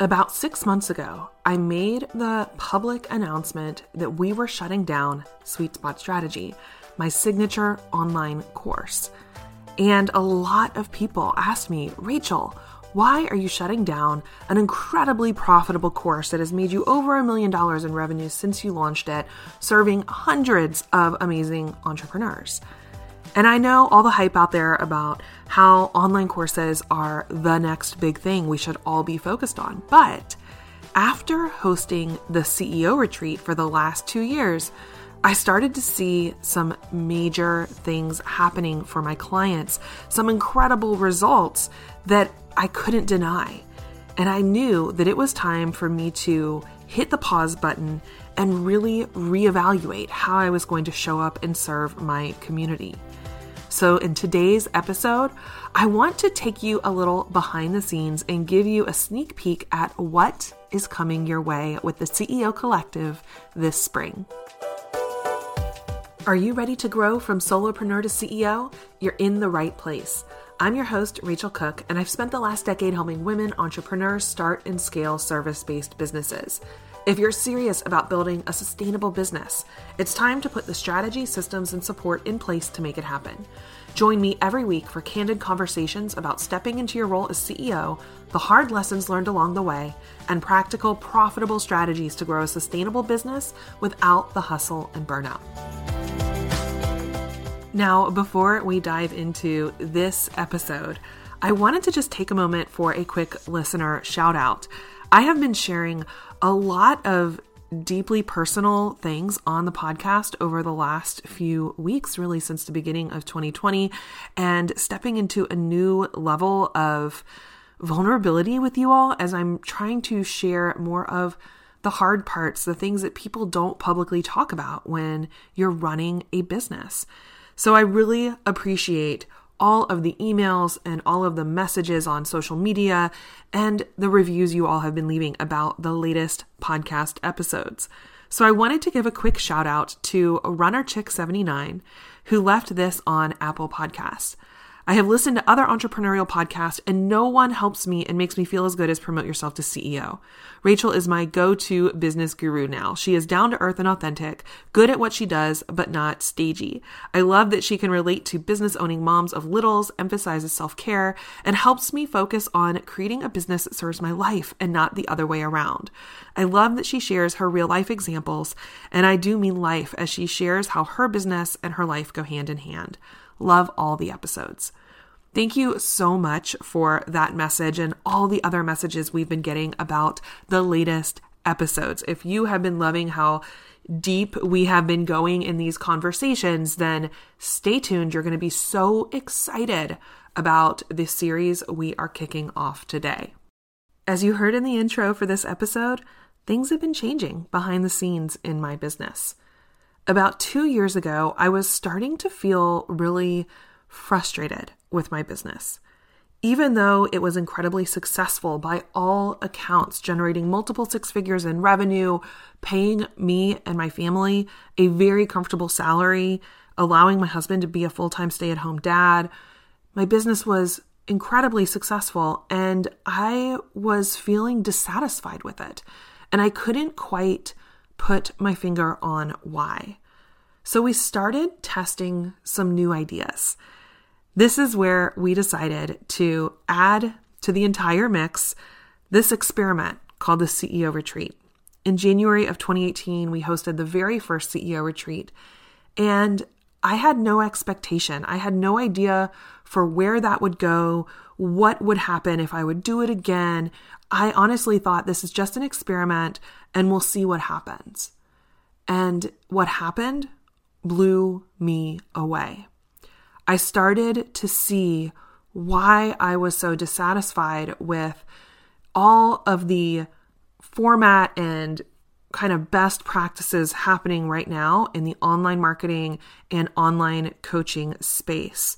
About six months ago, I made the public announcement that we were shutting down Sweet Spot Strategy, my signature online course. And a lot of people asked me, Racheal, why are you shutting down an incredibly profitable course that has made you over a million dollars in revenue since you launched it, serving hundreds of amazing entrepreneurs? And I know all the hype out there about how online courses are the next big thing we should all be focused on. But after hosting the CEO retreat for the last two years, I started to see some major things happening for my clients, some incredible results that I couldn't deny. And I knew that it was time for me to hit the pause button and really reevaluate how I was going to show up and serve my community. So, in today's episode, I want to take you a little behind the scenes and give you a sneak peek at what is coming your way with the CEO Collective this spring. Are you ready to grow from solopreneur to CEO? You're in the right place. I'm your host, Racheal Cook, and I've spent the last decade helping women entrepreneurs start and scale service based businesses. If you're serious about building a sustainable business, it's time to put the strategy, systems, and support in place to make it happen. Join me every week for candid conversations about stepping into your role as CEO, the hard lessons learned along the way, and practical, profitable strategies to grow a sustainable business without the hustle and burnout. Now, before we dive into this episode, I wanted to just take a moment for a quick listener shout out. I have been sharing a lot of deeply personal things on the podcast over the last few weeks, really since the beginning of 2020, and stepping into a new level of vulnerability with you all as I'm trying to share more of the hard parts, the things that people don't publicly talk about when you're running a business. So I really appreciate all of the emails and all of the messages on social media and the reviews you all have been leaving about the latest podcast episodes. So I wanted to give a quick shout out to Runner Chick 79 who left this on Apple Podcasts. I have listened to other entrepreneurial podcasts, and no one helps me and makes me feel as good as Promote Yourself to CEO. Racheal is my go to business guru now. She is down to earth and authentic, good at what she does, but not stagey. I love that she can relate to business owning moms of littles, emphasizes self care, and helps me focus on creating a business that serves my life and not the other way around. I love that she shares her real life examples, and I do mean life as she shares how her business and her life go hand in hand. Love all the episodes. Thank you so much for that message and all the other messages we've been getting about the latest episodes. If you have been loving how deep we have been going in these conversations, then stay tuned. You're going to be so excited about the series we are kicking off today. As you heard in the intro for this episode, things have been changing behind the scenes in my business. About two years ago, I was starting to feel really frustrated with my business. Even though it was incredibly successful by all accounts, generating multiple six figures in revenue, paying me and my family a very comfortable salary, allowing my husband to be a full time stay at home dad, my business was incredibly successful and I was feeling dissatisfied with it. And I couldn't quite put my finger on why. So we started testing some new ideas. This is where we decided to add to the entire mix this experiment called the CEO Retreat. In January of 2018, we hosted the very first CEO Retreat, and I had no expectation. I had no idea for where that would go, what would happen if I would do it again. I honestly thought this is just an experiment and we'll see what happens. And what happened blew me away. I started to see why I was so dissatisfied with all of the format and kind of best practices happening right now in the online marketing and online coaching space.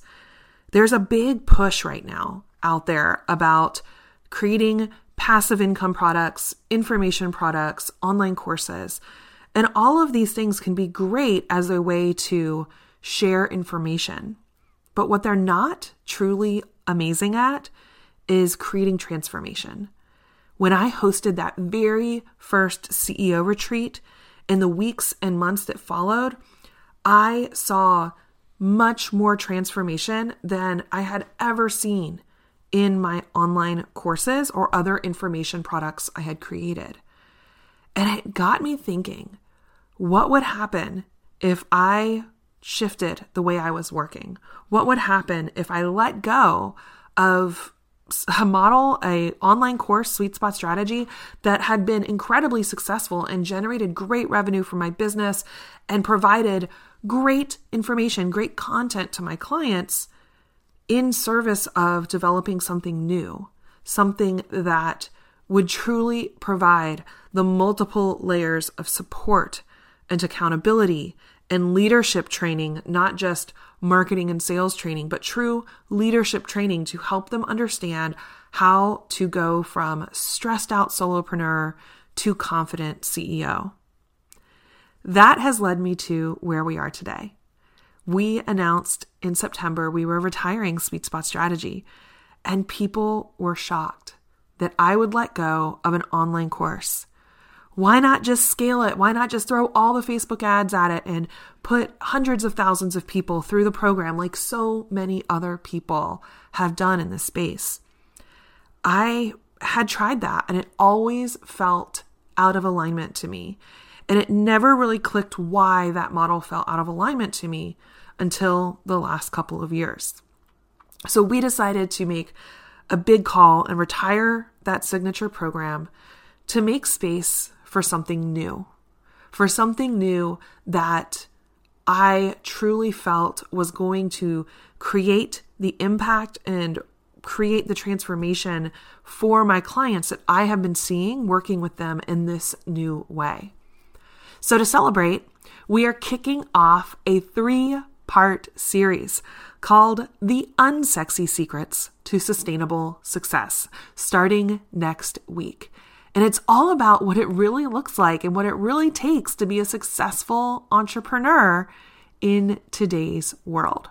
There's a big push right now out there about creating passive income products, information products, online courses. And all of these things can be great as a way to share information. But what they're not truly amazing at is creating transformation. When I hosted that very first CEO retreat in the weeks and months that followed, I saw much more transformation than I had ever seen in my online courses or other information products I had created. And it got me thinking what would happen if I shifted the way I was working? What would happen if I let go of a model, a online course, Sweet Spot Strategy that had been incredibly successful and generated great revenue for my business and provided great information, great content to my clients in service of developing something new, something that would truly provide the multiple layers of support and accountability and leadership training, not just marketing and sales training, but true leadership training to help them understand how to go from stressed out solopreneur to confident CEO. That has led me to where we are today. We announced in September we were retiring Sweet Spot Strategy, and people were shocked that I would let go of an online course why not just scale it? Why not just throw all the Facebook ads at it and put hundreds of thousands of people through the program like so many other people have done in this space? I had tried that and it always felt out of alignment to me. And it never really clicked why that model felt out of alignment to me until the last couple of years. So we decided to make a big call and retire that signature program to make space for something new, for something new that I truly felt was going to create the impact and create the transformation for my clients that I have been seeing working with them in this new way. So, to celebrate, we are kicking off a three part series called The Unsexy Secrets to Sustainable Success, starting next week. And it's all about what it really looks like and what it really takes to be a successful entrepreneur in today's world.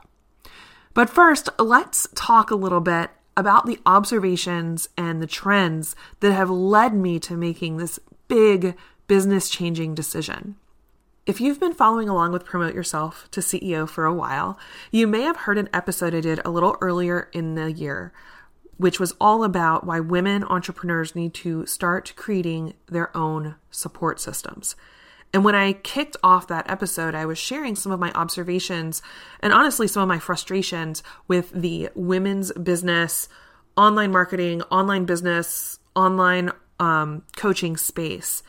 But first, let's talk a little bit about the observations and the trends that have led me to making this big business changing decision. If you've been following along with Promote Yourself to CEO for a while, you may have heard an episode I did a little earlier in the year which was all about why women entrepreneurs need to start creating their own support systems. And when I kicked off that episode, I was sharing some of my observations and honestly some of my frustrations with the women's business, online marketing, online business, online um, coaching space,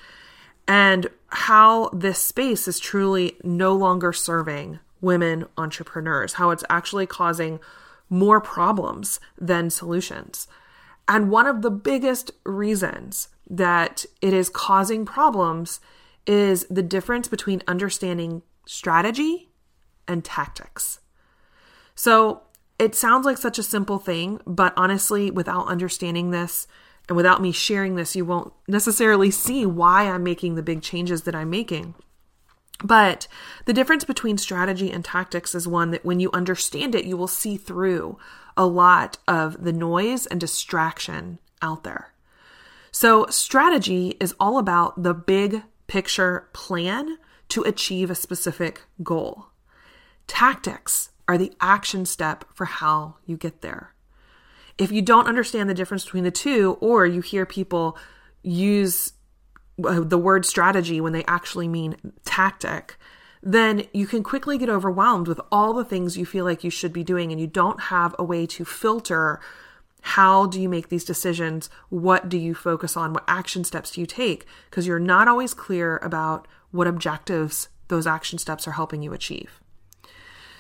and how this space is truly no longer serving women entrepreneurs, how it's actually causing more problems than solutions. And one of the biggest reasons that it is causing problems is the difference between understanding strategy and tactics. So it sounds like such a simple thing, but honestly, without understanding this and without me sharing this, you won't necessarily see why I'm making the big changes that I'm making. But the difference between strategy and tactics is one that when you understand it, you will see through a lot of the noise and distraction out there. So, strategy is all about the big picture plan to achieve a specific goal. Tactics are the action step for how you get there. If you don't understand the difference between the two, or you hear people use uh, the word strategy when they actually mean tactic, then you can quickly get overwhelmed with all the things you feel like you should be doing, and you don't have a way to filter how do you make these decisions? What do you focus on? What action steps do you take? Because you're not always clear about what objectives those action steps are helping you achieve.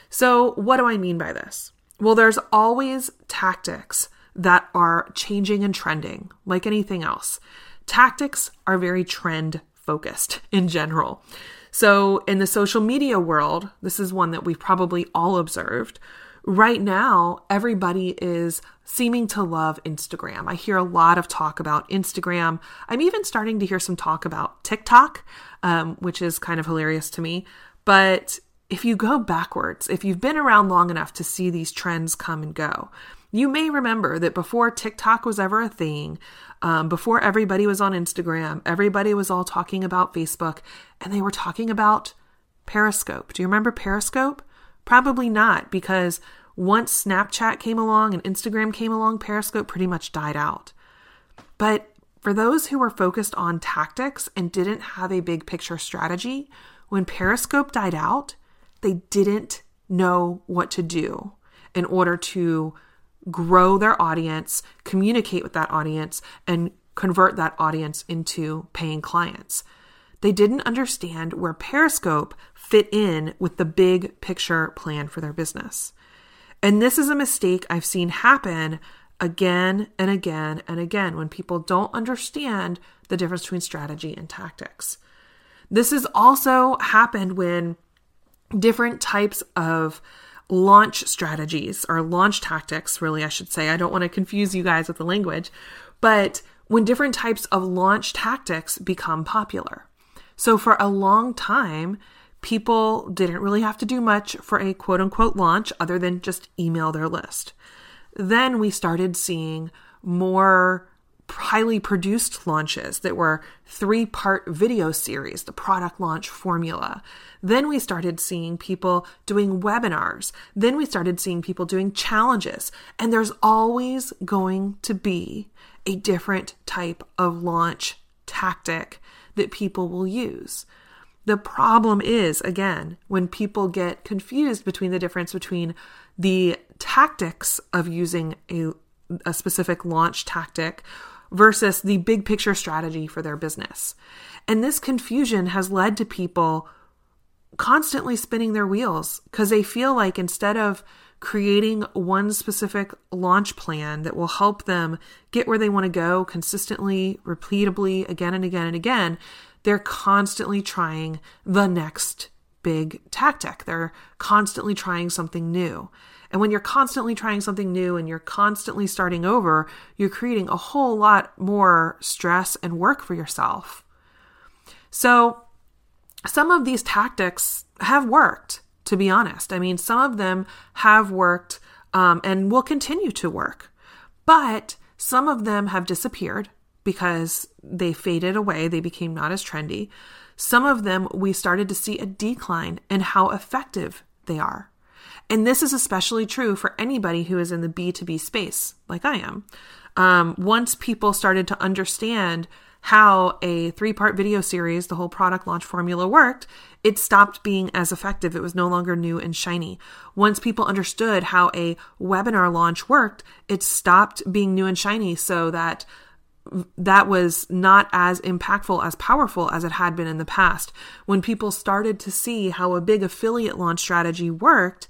So, what do I mean by this? Well, there's always tactics that are changing and trending, like anything else. Tactics are very trend focused in general. So, in the social media world, this is one that we've probably all observed. Right now, everybody is seeming to love Instagram. I hear a lot of talk about Instagram. I'm even starting to hear some talk about TikTok, um, which is kind of hilarious to me. But if you go backwards, if you've been around long enough to see these trends come and go, you may remember that before TikTok was ever a thing, um, before everybody was on Instagram, everybody was all talking about Facebook, and they were talking about Periscope. Do you remember Periscope? Probably not, because once Snapchat came along and Instagram came along, Periscope pretty much died out. But for those who were focused on tactics and didn't have a big picture strategy, when Periscope died out, they didn't know what to do in order to grow their audience, communicate with that audience, and convert that audience into paying clients. They didn't understand where Periscope fit in with the big picture plan for their business. And this is a mistake I've seen happen again and again and again when people don't understand the difference between strategy and tactics. This has also happened when different types of launch strategies or launch tactics, really, I should say. I don't want to confuse you guys with the language, but when different types of launch tactics become popular. So, for a long time, people didn't really have to do much for a quote unquote launch other than just email their list. Then we started seeing more highly produced launches that were three part video series, the product launch formula. Then we started seeing people doing webinars. Then we started seeing people doing challenges. And there's always going to be a different type of launch tactic that people will use. The problem is, again, when people get confused between the difference between the tactics of using a, a specific launch tactic versus the big picture strategy for their business. And this confusion has led to people constantly spinning their wheels because they feel like instead of creating one specific launch plan that will help them get where they want to go consistently, repeatably, again and again and again, they're constantly trying the next big tactic. They're constantly trying something new. And when you're constantly trying something new and you're constantly starting over, you're creating a whole lot more stress and work for yourself. So, some of these tactics have worked, to be honest. I mean, some of them have worked um, and will continue to work, but some of them have disappeared because they faded away, they became not as trendy. Some of them we started to see a decline in how effective they are. And this is especially true for anybody who is in the B2B space, like I am. Um, once people started to understand how a three part video series, the whole product launch formula worked, it stopped being as effective. It was no longer new and shiny. Once people understood how a webinar launch worked, it stopped being new and shiny so that that was not as impactful, as powerful as it had been in the past. When people started to see how a big affiliate launch strategy worked,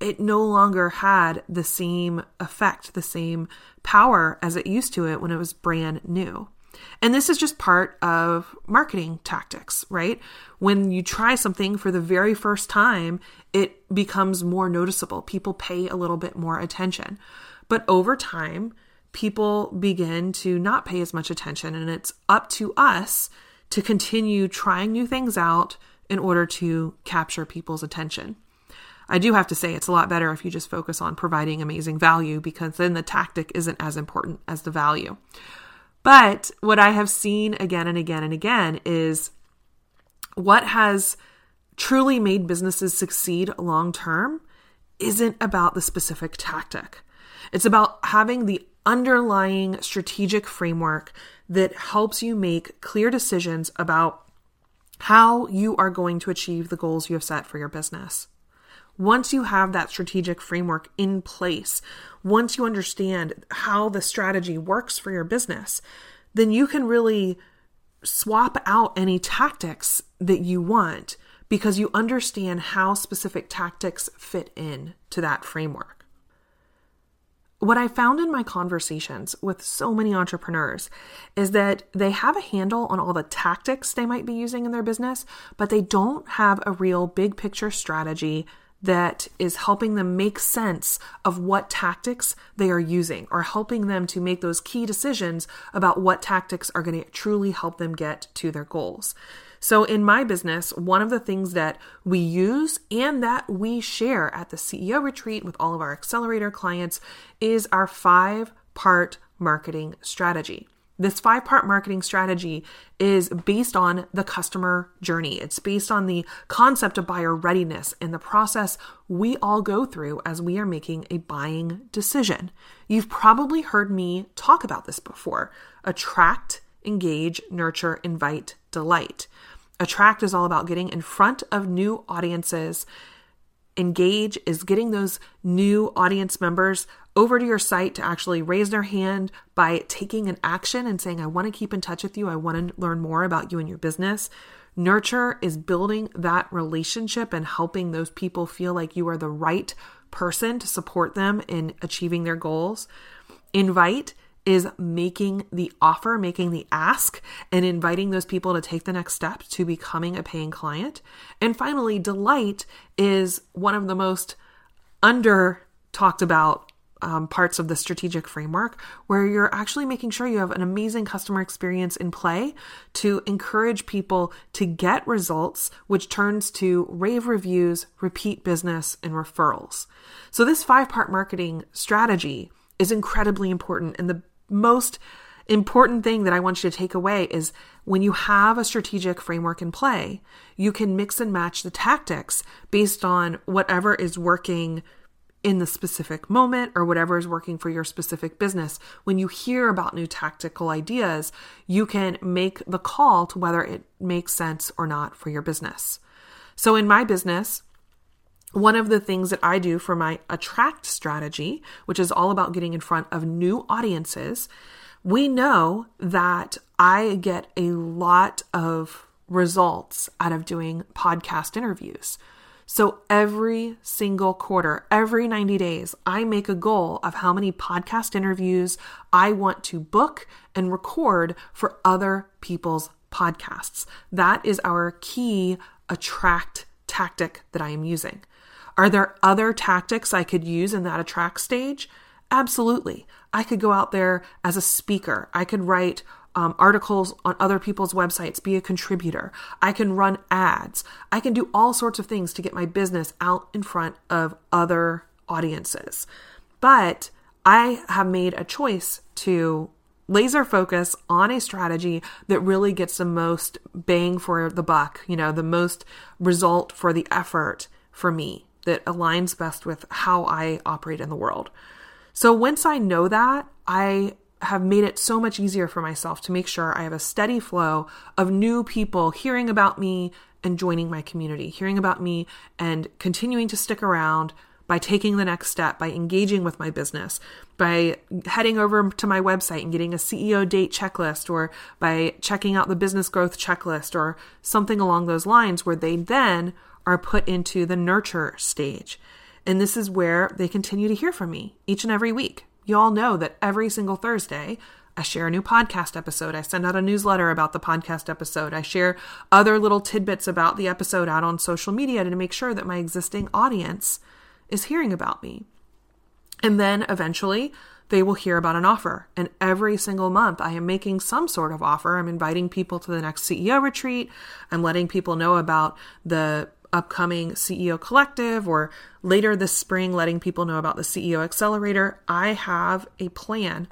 it no longer had the same effect, the same power as it used to it when it was brand new. And this is just part of marketing tactics, right? When you try something for the very first time, it becomes more noticeable. People pay a little bit more attention. But over time, people begin to not pay as much attention, and it's up to us to continue trying new things out in order to capture people's attention. I do have to say it's a lot better if you just focus on providing amazing value because then the tactic isn't as important as the value. But what I have seen again and again and again is what has truly made businesses succeed long term isn't about the specific tactic. It's about having the underlying strategic framework that helps you make clear decisions about how you are going to achieve the goals you have set for your business. Once you have that strategic framework in place, once you understand how the strategy works for your business, then you can really swap out any tactics that you want because you understand how specific tactics fit in to that framework. What I found in my conversations with so many entrepreneurs is that they have a handle on all the tactics they might be using in their business, but they don't have a real big picture strategy that is helping them make sense of what tactics they are using or helping them to make those key decisions about what tactics are going to truly help them get to their goals. So, in my business, one of the things that we use and that we share at the CEO retreat with all of our accelerator clients is our five part marketing strategy. This five part marketing strategy is based on the customer journey. It's based on the concept of buyer readiness and the process we all go through as we are making a buying decision. You've probably heard me talk about this before attract, engage, nurture, invite, delight. Attract is all about getting in front of new audiences. Engage is getting those new audience members over to your site to actually raise their hand by taking an action and saying, I want to keep in touch with you. I want to learn more about you and your business. Nurture is building that relationship and helping those people feel like you are the right person to support them in achieving their goals. Invite is making the offer, making the ask, and inviting those people to take the next step to becoming a paying client. And finally, delight is one of the most under talked about um, parts of the strategic framework where you're actually making sure you have an amazing customer experience in play to encourage people to get results, which turns to rave reviews, repeat business, and referrals. So, this five part marketing strategy is incredibly important. And the most important thing that I want you to take away is when you have a strategic framework in play, you can mix and match the tactics based on whatever is working in the specific moment or whatever is working for your specific business. When you hear about new tactical ideas, you can make the call to whether it makes sense or not for your business. So in my business, one of the things that I do for my attract strategy, which is all about getting in front of new audiences, we know that I get a lot of results out of doing podcast interviews. So every single quarter, every 90 days, I make a goal of how many podcast interviews I want to book and record for other people's podcasts. That is our key attract tactic that I am using. Are there other tactics I could use in that attract stage? Absolutely. I could go out there as a speaker. I could write um, articles on other people's websites, be a contributor. I can run ads. I can do all sorts of things to get my business out in front of other audiences. But I have made a choice to laser focus on a strategy that really gets the most bang for the buck, you know, the most result for the effort for me that aligns best with how I operate in the world. So once I know that, I have made it so much easier for myself to make sure I have a steady flow of new people hearing about me and joining my community, hearing about me and continuing to stick around by taking the next step, by engaging with my business, by heading over to my website and getting a CEO date checklist, or by checking out the business growth checklist, or something along those lines, where they then are put into the nurture stage. And this is where they continue to hear from me each and every week. You all know that every single Thursday, I share a new podcast episode. I send out a newsletter about the podcast episode. I share other little tidbits about the episode out on social media to make sure that my existing audience is hearing about me. And then eventually, they will hear about an offer. And every single month, I am making some sort of offer. I'm inviting people to the next CEO retreat. I'm letting people know about the upcoming CEO Collective or later this spring, letting people know about the CEO Accelerator, I have a plan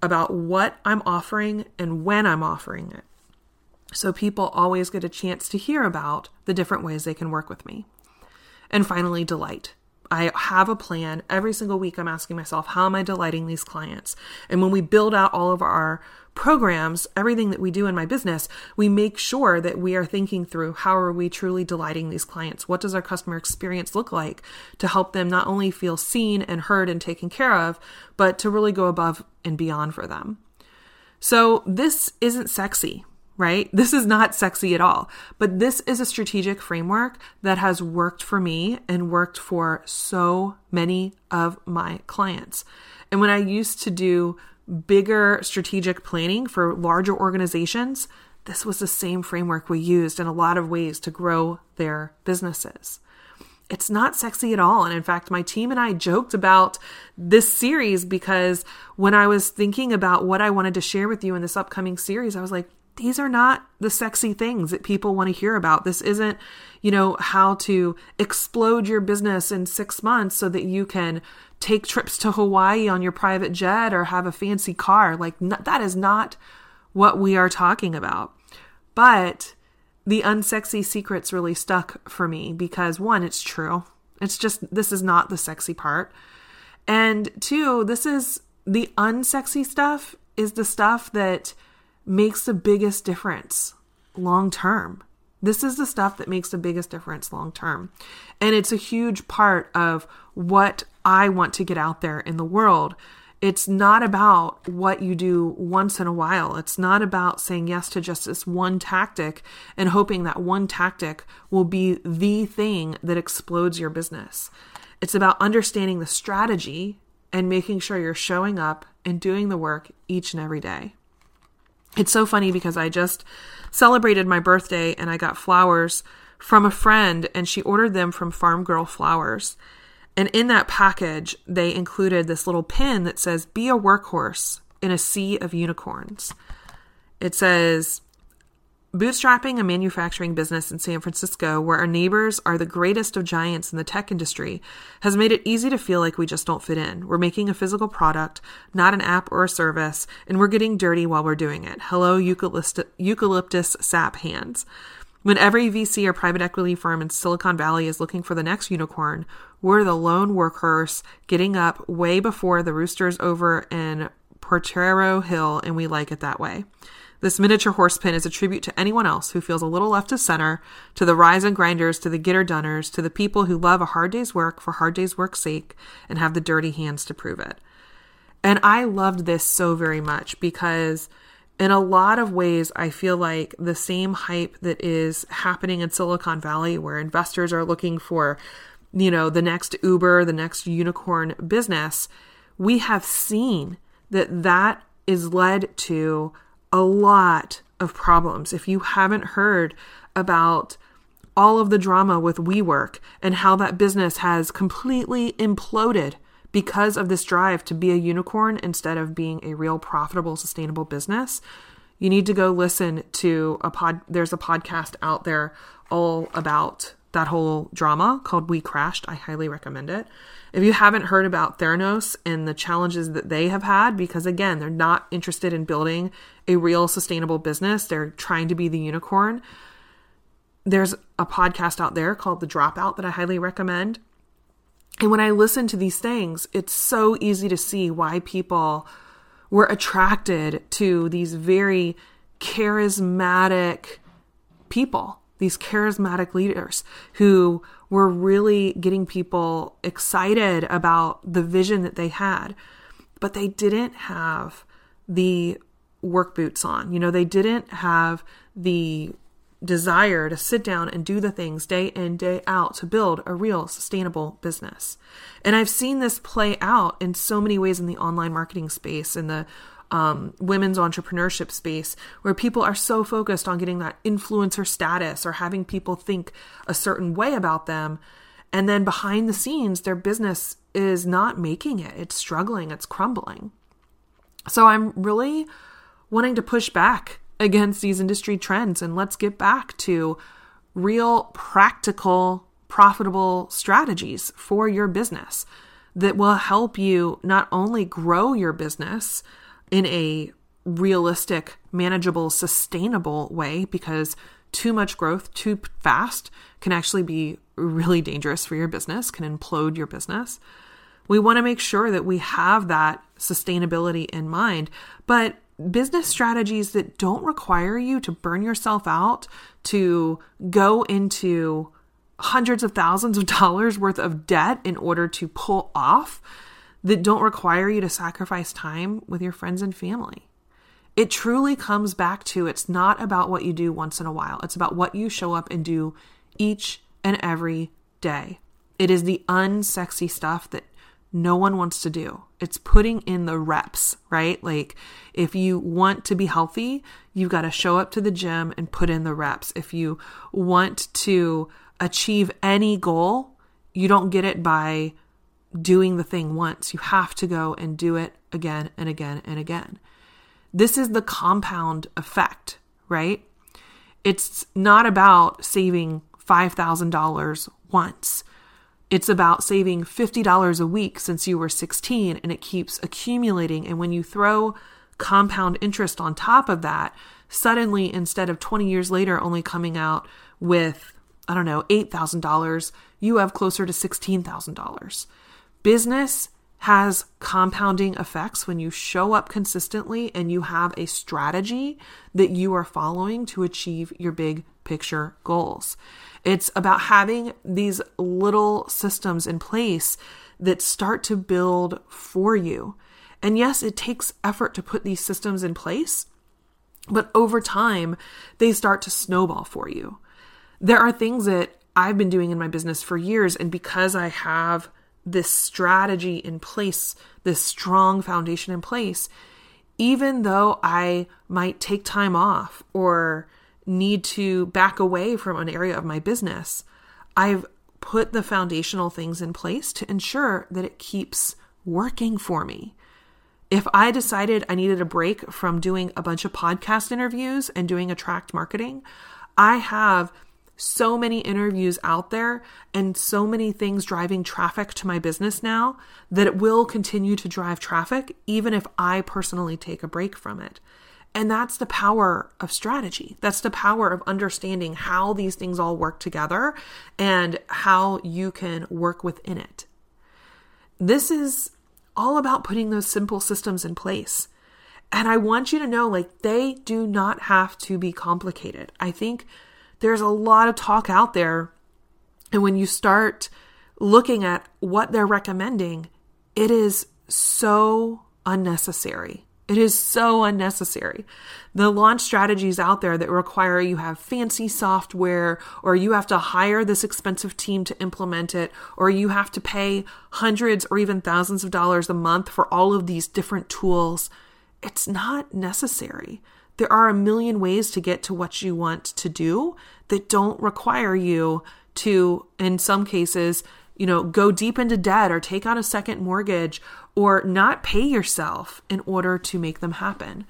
about what I'm offering and when I'm offering it. So people always get a chance to hear about the different ways they can work with me. And finally, delight. I have a plan. Every single week, I'm asking myself, how am I delighting these clients? And when we build out all of our programs, everything that we do in my business, we make sure that we are thinking through how are we truly delighting these clients? What does our customer experience look like to help them not only feel seen and heard and taken care of, but to really go above and beyond for them? So this isn't sexy, right? This is not sexy at all, but this is a strategic framework that has worked for me and worked for so many of my clients. And when I used to do bigger strategic planning for larger organizations, this was the same framework we used in a lot of ways to grow their businesses. It's not sexy at all. And in fact, my team and I joked about this series because when I was thinking about what I wanted to share with you in this upcoming series, I was like, these are not the sexy things that people want to hear about. This isn't, you know, how to explode your business in six months so that you can take trips to Hawaii on your private jet or have a fancy car. Like, that is not what we are talking about. But the unsexy secrets really stuck for me because one, it's true. It's just, this is not the sexy part. And two, this is the unsexy stuff is the stuff that makes the biggest difference long term. This is the stuff that makes the biggest difference long term. And it's a huge part of what I want to get out there in the world. It's not about what you do once in a while. It's not about saying yes to just this one tactic and hoping that one tactic will be the thing that explodes your business. It's about understanding the strategy and making sure you're showing up and doing the work each and every day. It's so funny because I just celebrated my birthday and I got flowers from a friend and she ordered them from Farmgirl Flowers. And in that package, they included this little pin that says, Be a workhorse in a sea of unicorns. It says, Bootstrapping a manufacturing business in San Francisco, where our neighbors are the greatest of giants in the tech industry, has made it easy to feel like we just don't fit in. We're making a physical product, not an app or a service, and we're getting dirty while we're doing it. Hello, eucalyptus, eucalyptus sap hands. When every VC or private equity firm in Silicon Valley is looking for the next unicorn, we're the lone workhorse getting up way before the roosters over in Potrero Hill, and we like it that way. This miniature horse pin is a tribute to anyone else who feels a little left of center, to the rise and grinders, to the getter dunners, to the people who love a hard day's work for hard day's work's sake and have the dirty hands to prove it. And I loved this so very much because in a lot of ways, I feel like the same hype that is happening in Silicon Valley, where investors are looking for, you know, the next Uber, the next unicorn business, we have seen that that is led to a lot of problems. If you haven't heard about all of the drama with WeWork and how that business has completely imploded because of this drive to be a unicorn instead of being a real profitable, sustainable business, you need to go listen to a pod. There's a podcast out there all about that whole drama called We Crashed. I highly recommend it. If you haven't heard about Theranos and the challenges that they have had, because again, they're not interested in building a real sustainable business, they're trying to be the unicorn. There's a podcast out there called The Dropout that I highly recommend. And when I listen to these things, it's so easy to see why people were attracted to these very charismatic people these charismatic leaders who were really getting people excited about the vision that they had. But they didn't have the work boots on. You know, they didn't have the desire to sit down and do the things day in, day out to build a real sustainable business. And I've seen this play out in so many ways in the online marketing space, in the um, women's entrepreneurship space where people are so focused on getting that influencer status or having people think a certain way about them. And then behind the scenes, their business is not making it. It's struggling, it's crumbling. So I'm really wanting to push back against these industry trends and let's get back to real, practical, profitable strategies for your business that will help you not only grow your business in a realistic, manageable, sustainable way because too much growth too fast can actually be really dangerous for your business, can implode your business. We want to make sure that we have that sustainability in mind, but business strategies that don't require you to burn yourself out, to go into hundreds of thousands of dollars worth of debt in order to pull off, that don't require you to sacrifice time with your friends and family. It truly comes back to it's not about what you do once in a while, it's about what you show up and do each and every day. It is the unsexy stuff that no one wants to do. It's putting in the reps, right? Like if you want to be healthy, you've got to show up to the gym and put in the reps. If you want to achieve any goal, you don't get it by doing the thing once. You have to go and do it again and again and again. This is the compound effect, right? It's not about saving $5,000 once. It's about saving $50 a week since you were 16 and it keeps accumulating. And when you throw compound interest on top of that, suddenly instead of 20 years later only coming out with, I don't know, $8,000, you have closer to $16,000. Business has compounding effects when you show up consistently and you have a strategy that you are following to achieve your big picture goals. It's about having these little systems in place that start to build for you. And yes, it takes effort to put these systems in place, but over time, they start to snowball for you. There are things that I've been doing in my business for years, and because I have this strategy in place, this strong foundation in place, even though I might take time off or need to back away from an area of my business, I've put the foundational things in place to ensure that it keeps working for me. If I decided I needed a break from doing a bunch of podcast interviews and doing attract marketing, I have so many interviews out there and so many things driving traffic to my business now that it will continue to drive traffic even if I personally take a break from it. And that's the power of strategy. That's the power of understanding how these things all work together and how you can work within it. This is all about putting those simple systems in place. And I want you to know like they do not have to be complicated. I think there's a lot of talk out there. And when you start looking at what they're recommending, it is so unnecessary. It is so unnecessary. The launch strategies out there that require you have fancy software or you have to hire this expensive team to implement it or you have to pay hundreds or even thousands of dollars a month for all of these different tools. It's not necessary. There are a million ways to get to what you want to do that don't require you to, in some cases, you know, go deep into debt or take out a second mortgage or not pay yourself in order to make them happen.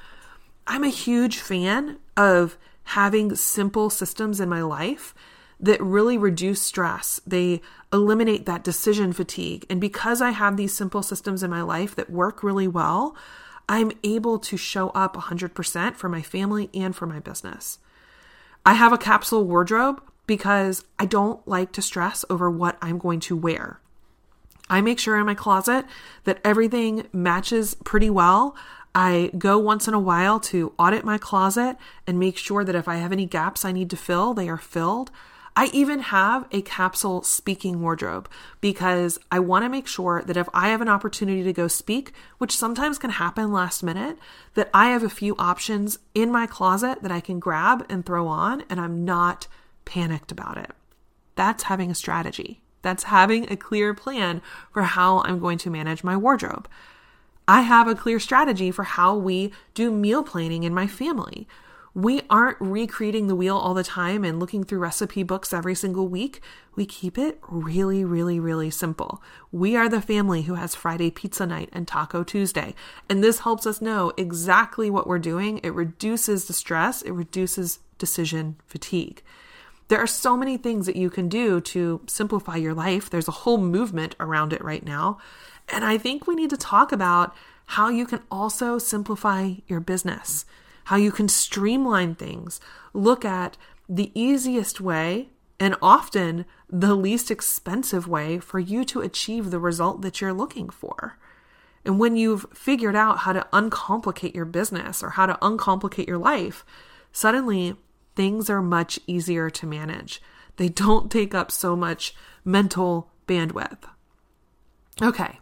I'm a huge fan of having simple systems in my life that really reduce stress. They eliminate that decision fatigue. And because I have these simple systems in my life that work really well, I'm able to show up 100% for my family and for my business. I have a capsule wardrobe because I don't like to stress over what I'm going to wear. I make sure in my closet that everything matches pretty well. I go once in a while to audit my closet and make sure that if I have any gaps I need to fill, they are filled. I even have a capsule speaking wardrobe because I want to make sure that if I have an opportunity to go speak, which sometimes can happen last minute, that I have a few options in my closet that I can grab and throw on and I'm not panicked about it. That's having a strategy. That's having a clear plan for how I'm going to manage my wardrobe. I have a clear strategy for how we do meal planning in my family we aren't recreating the wheel all the time and looking through recipe books every single week. We keep it really, really, really simple. We are the family who has Friday pizza night and Taco Tuesday. And this helps us know exactly what we're doing. It reduces the stress, it reduces decision fatigue. There are so many things that you can do to simplify your life. There's a whole movement around it right now. And I think we need to talk about how you can also simplify your business how you can streamline things. Look at the easiest way and often the least expensive way for you to achieve the result that you're looking for. And when you've figured out how to uncomplicate your business or how to uncomplicate your life, suddenly things are much easier to manage. They don't take up so much mental bandwidth. Okay,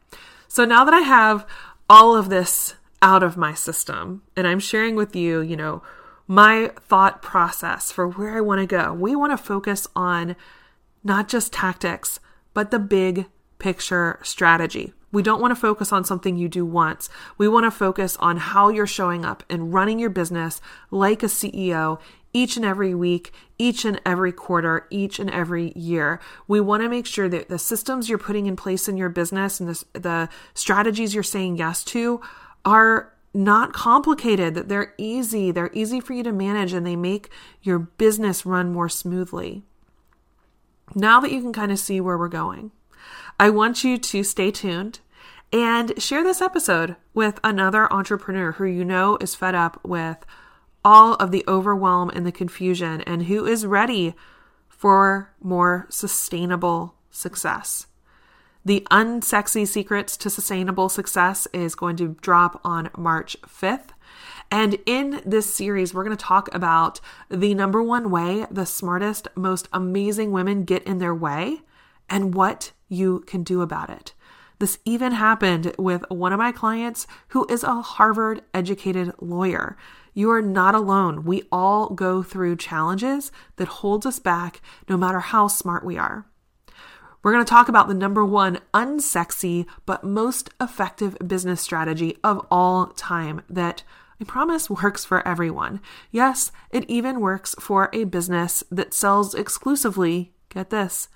so now that I have all of this out of my system and I'm sharing with you, you know, my thought process for where I want to go, we want to focus on not just tactics, but the big picture strategy. We don't want to focus on something you do once. We want to focus on how you're showing up and running your business like a CEO each and every week, each and every quarter, each and every year. We want to make sure that the systems you're putting in place in your business and the, the strategies you're saying yes to are not complicated, that they're easy, they're easy for you to manage, and they make your business run more smoothly. Now that you can kind of see where we're going, I want you to stay tuned and share this episode with another entrepreneur who you know is fed up with all of the overwhelm and the confusion and who is ready for more sustainable success. The Unsexy Secrets to Sustainable Success is going to drop on March 5th. And in this series, we're going to talk about the number one way the smartest, most amazing women get in their way and what you can do about it. This even happened with one of my clients who is a Harvard educated lawyer. You are not alone. We all go through challenges that holds us back no matter how smart we are. We're going to talk about the number one unsexy but most effective business strategy of all time that I promise works for everyone. Yes, it even works for a business that sells exclusively, get this,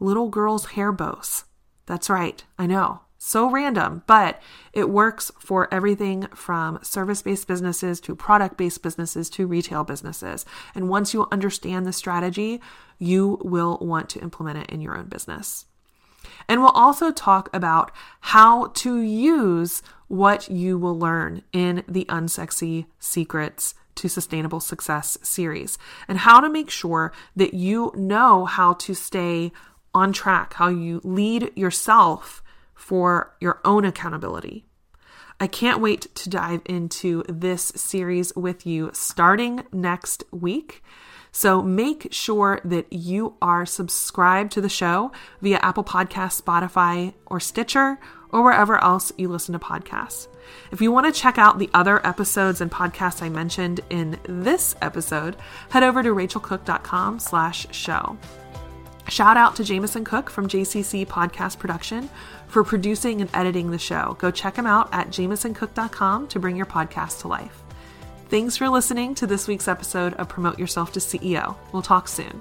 little girls' hair bows. That's right, I know. So random, but it works for everything from service based businesses to product based businesses to retail businesses. And once you understand the strategy, you will want to implement it in your own business. And we'll also talk about how to use what you will learn in the Unsexy Secrets to Sustainable Success series and how to make sure that you know how to stay on track, how you lead yourself for your own accountability. I can't wait to dive into this series with you starting next week. So make sure that you are subscribed to the show via Apple Podcasts, Spotify, or Stitcher, or wherever else you listen to podcasts. If you want to check out the other episodes and podcasts I mentioned in this episode, head over to rachealcook.com slash show. Shout out to Jameson Cook from JCC Podcast Production for producing and editing the show. Go check him out at jamesoncook.com to bring your podcast to life. Thanks for listening to this week's episode of Promote Yourself to CEO. We'll talk soon.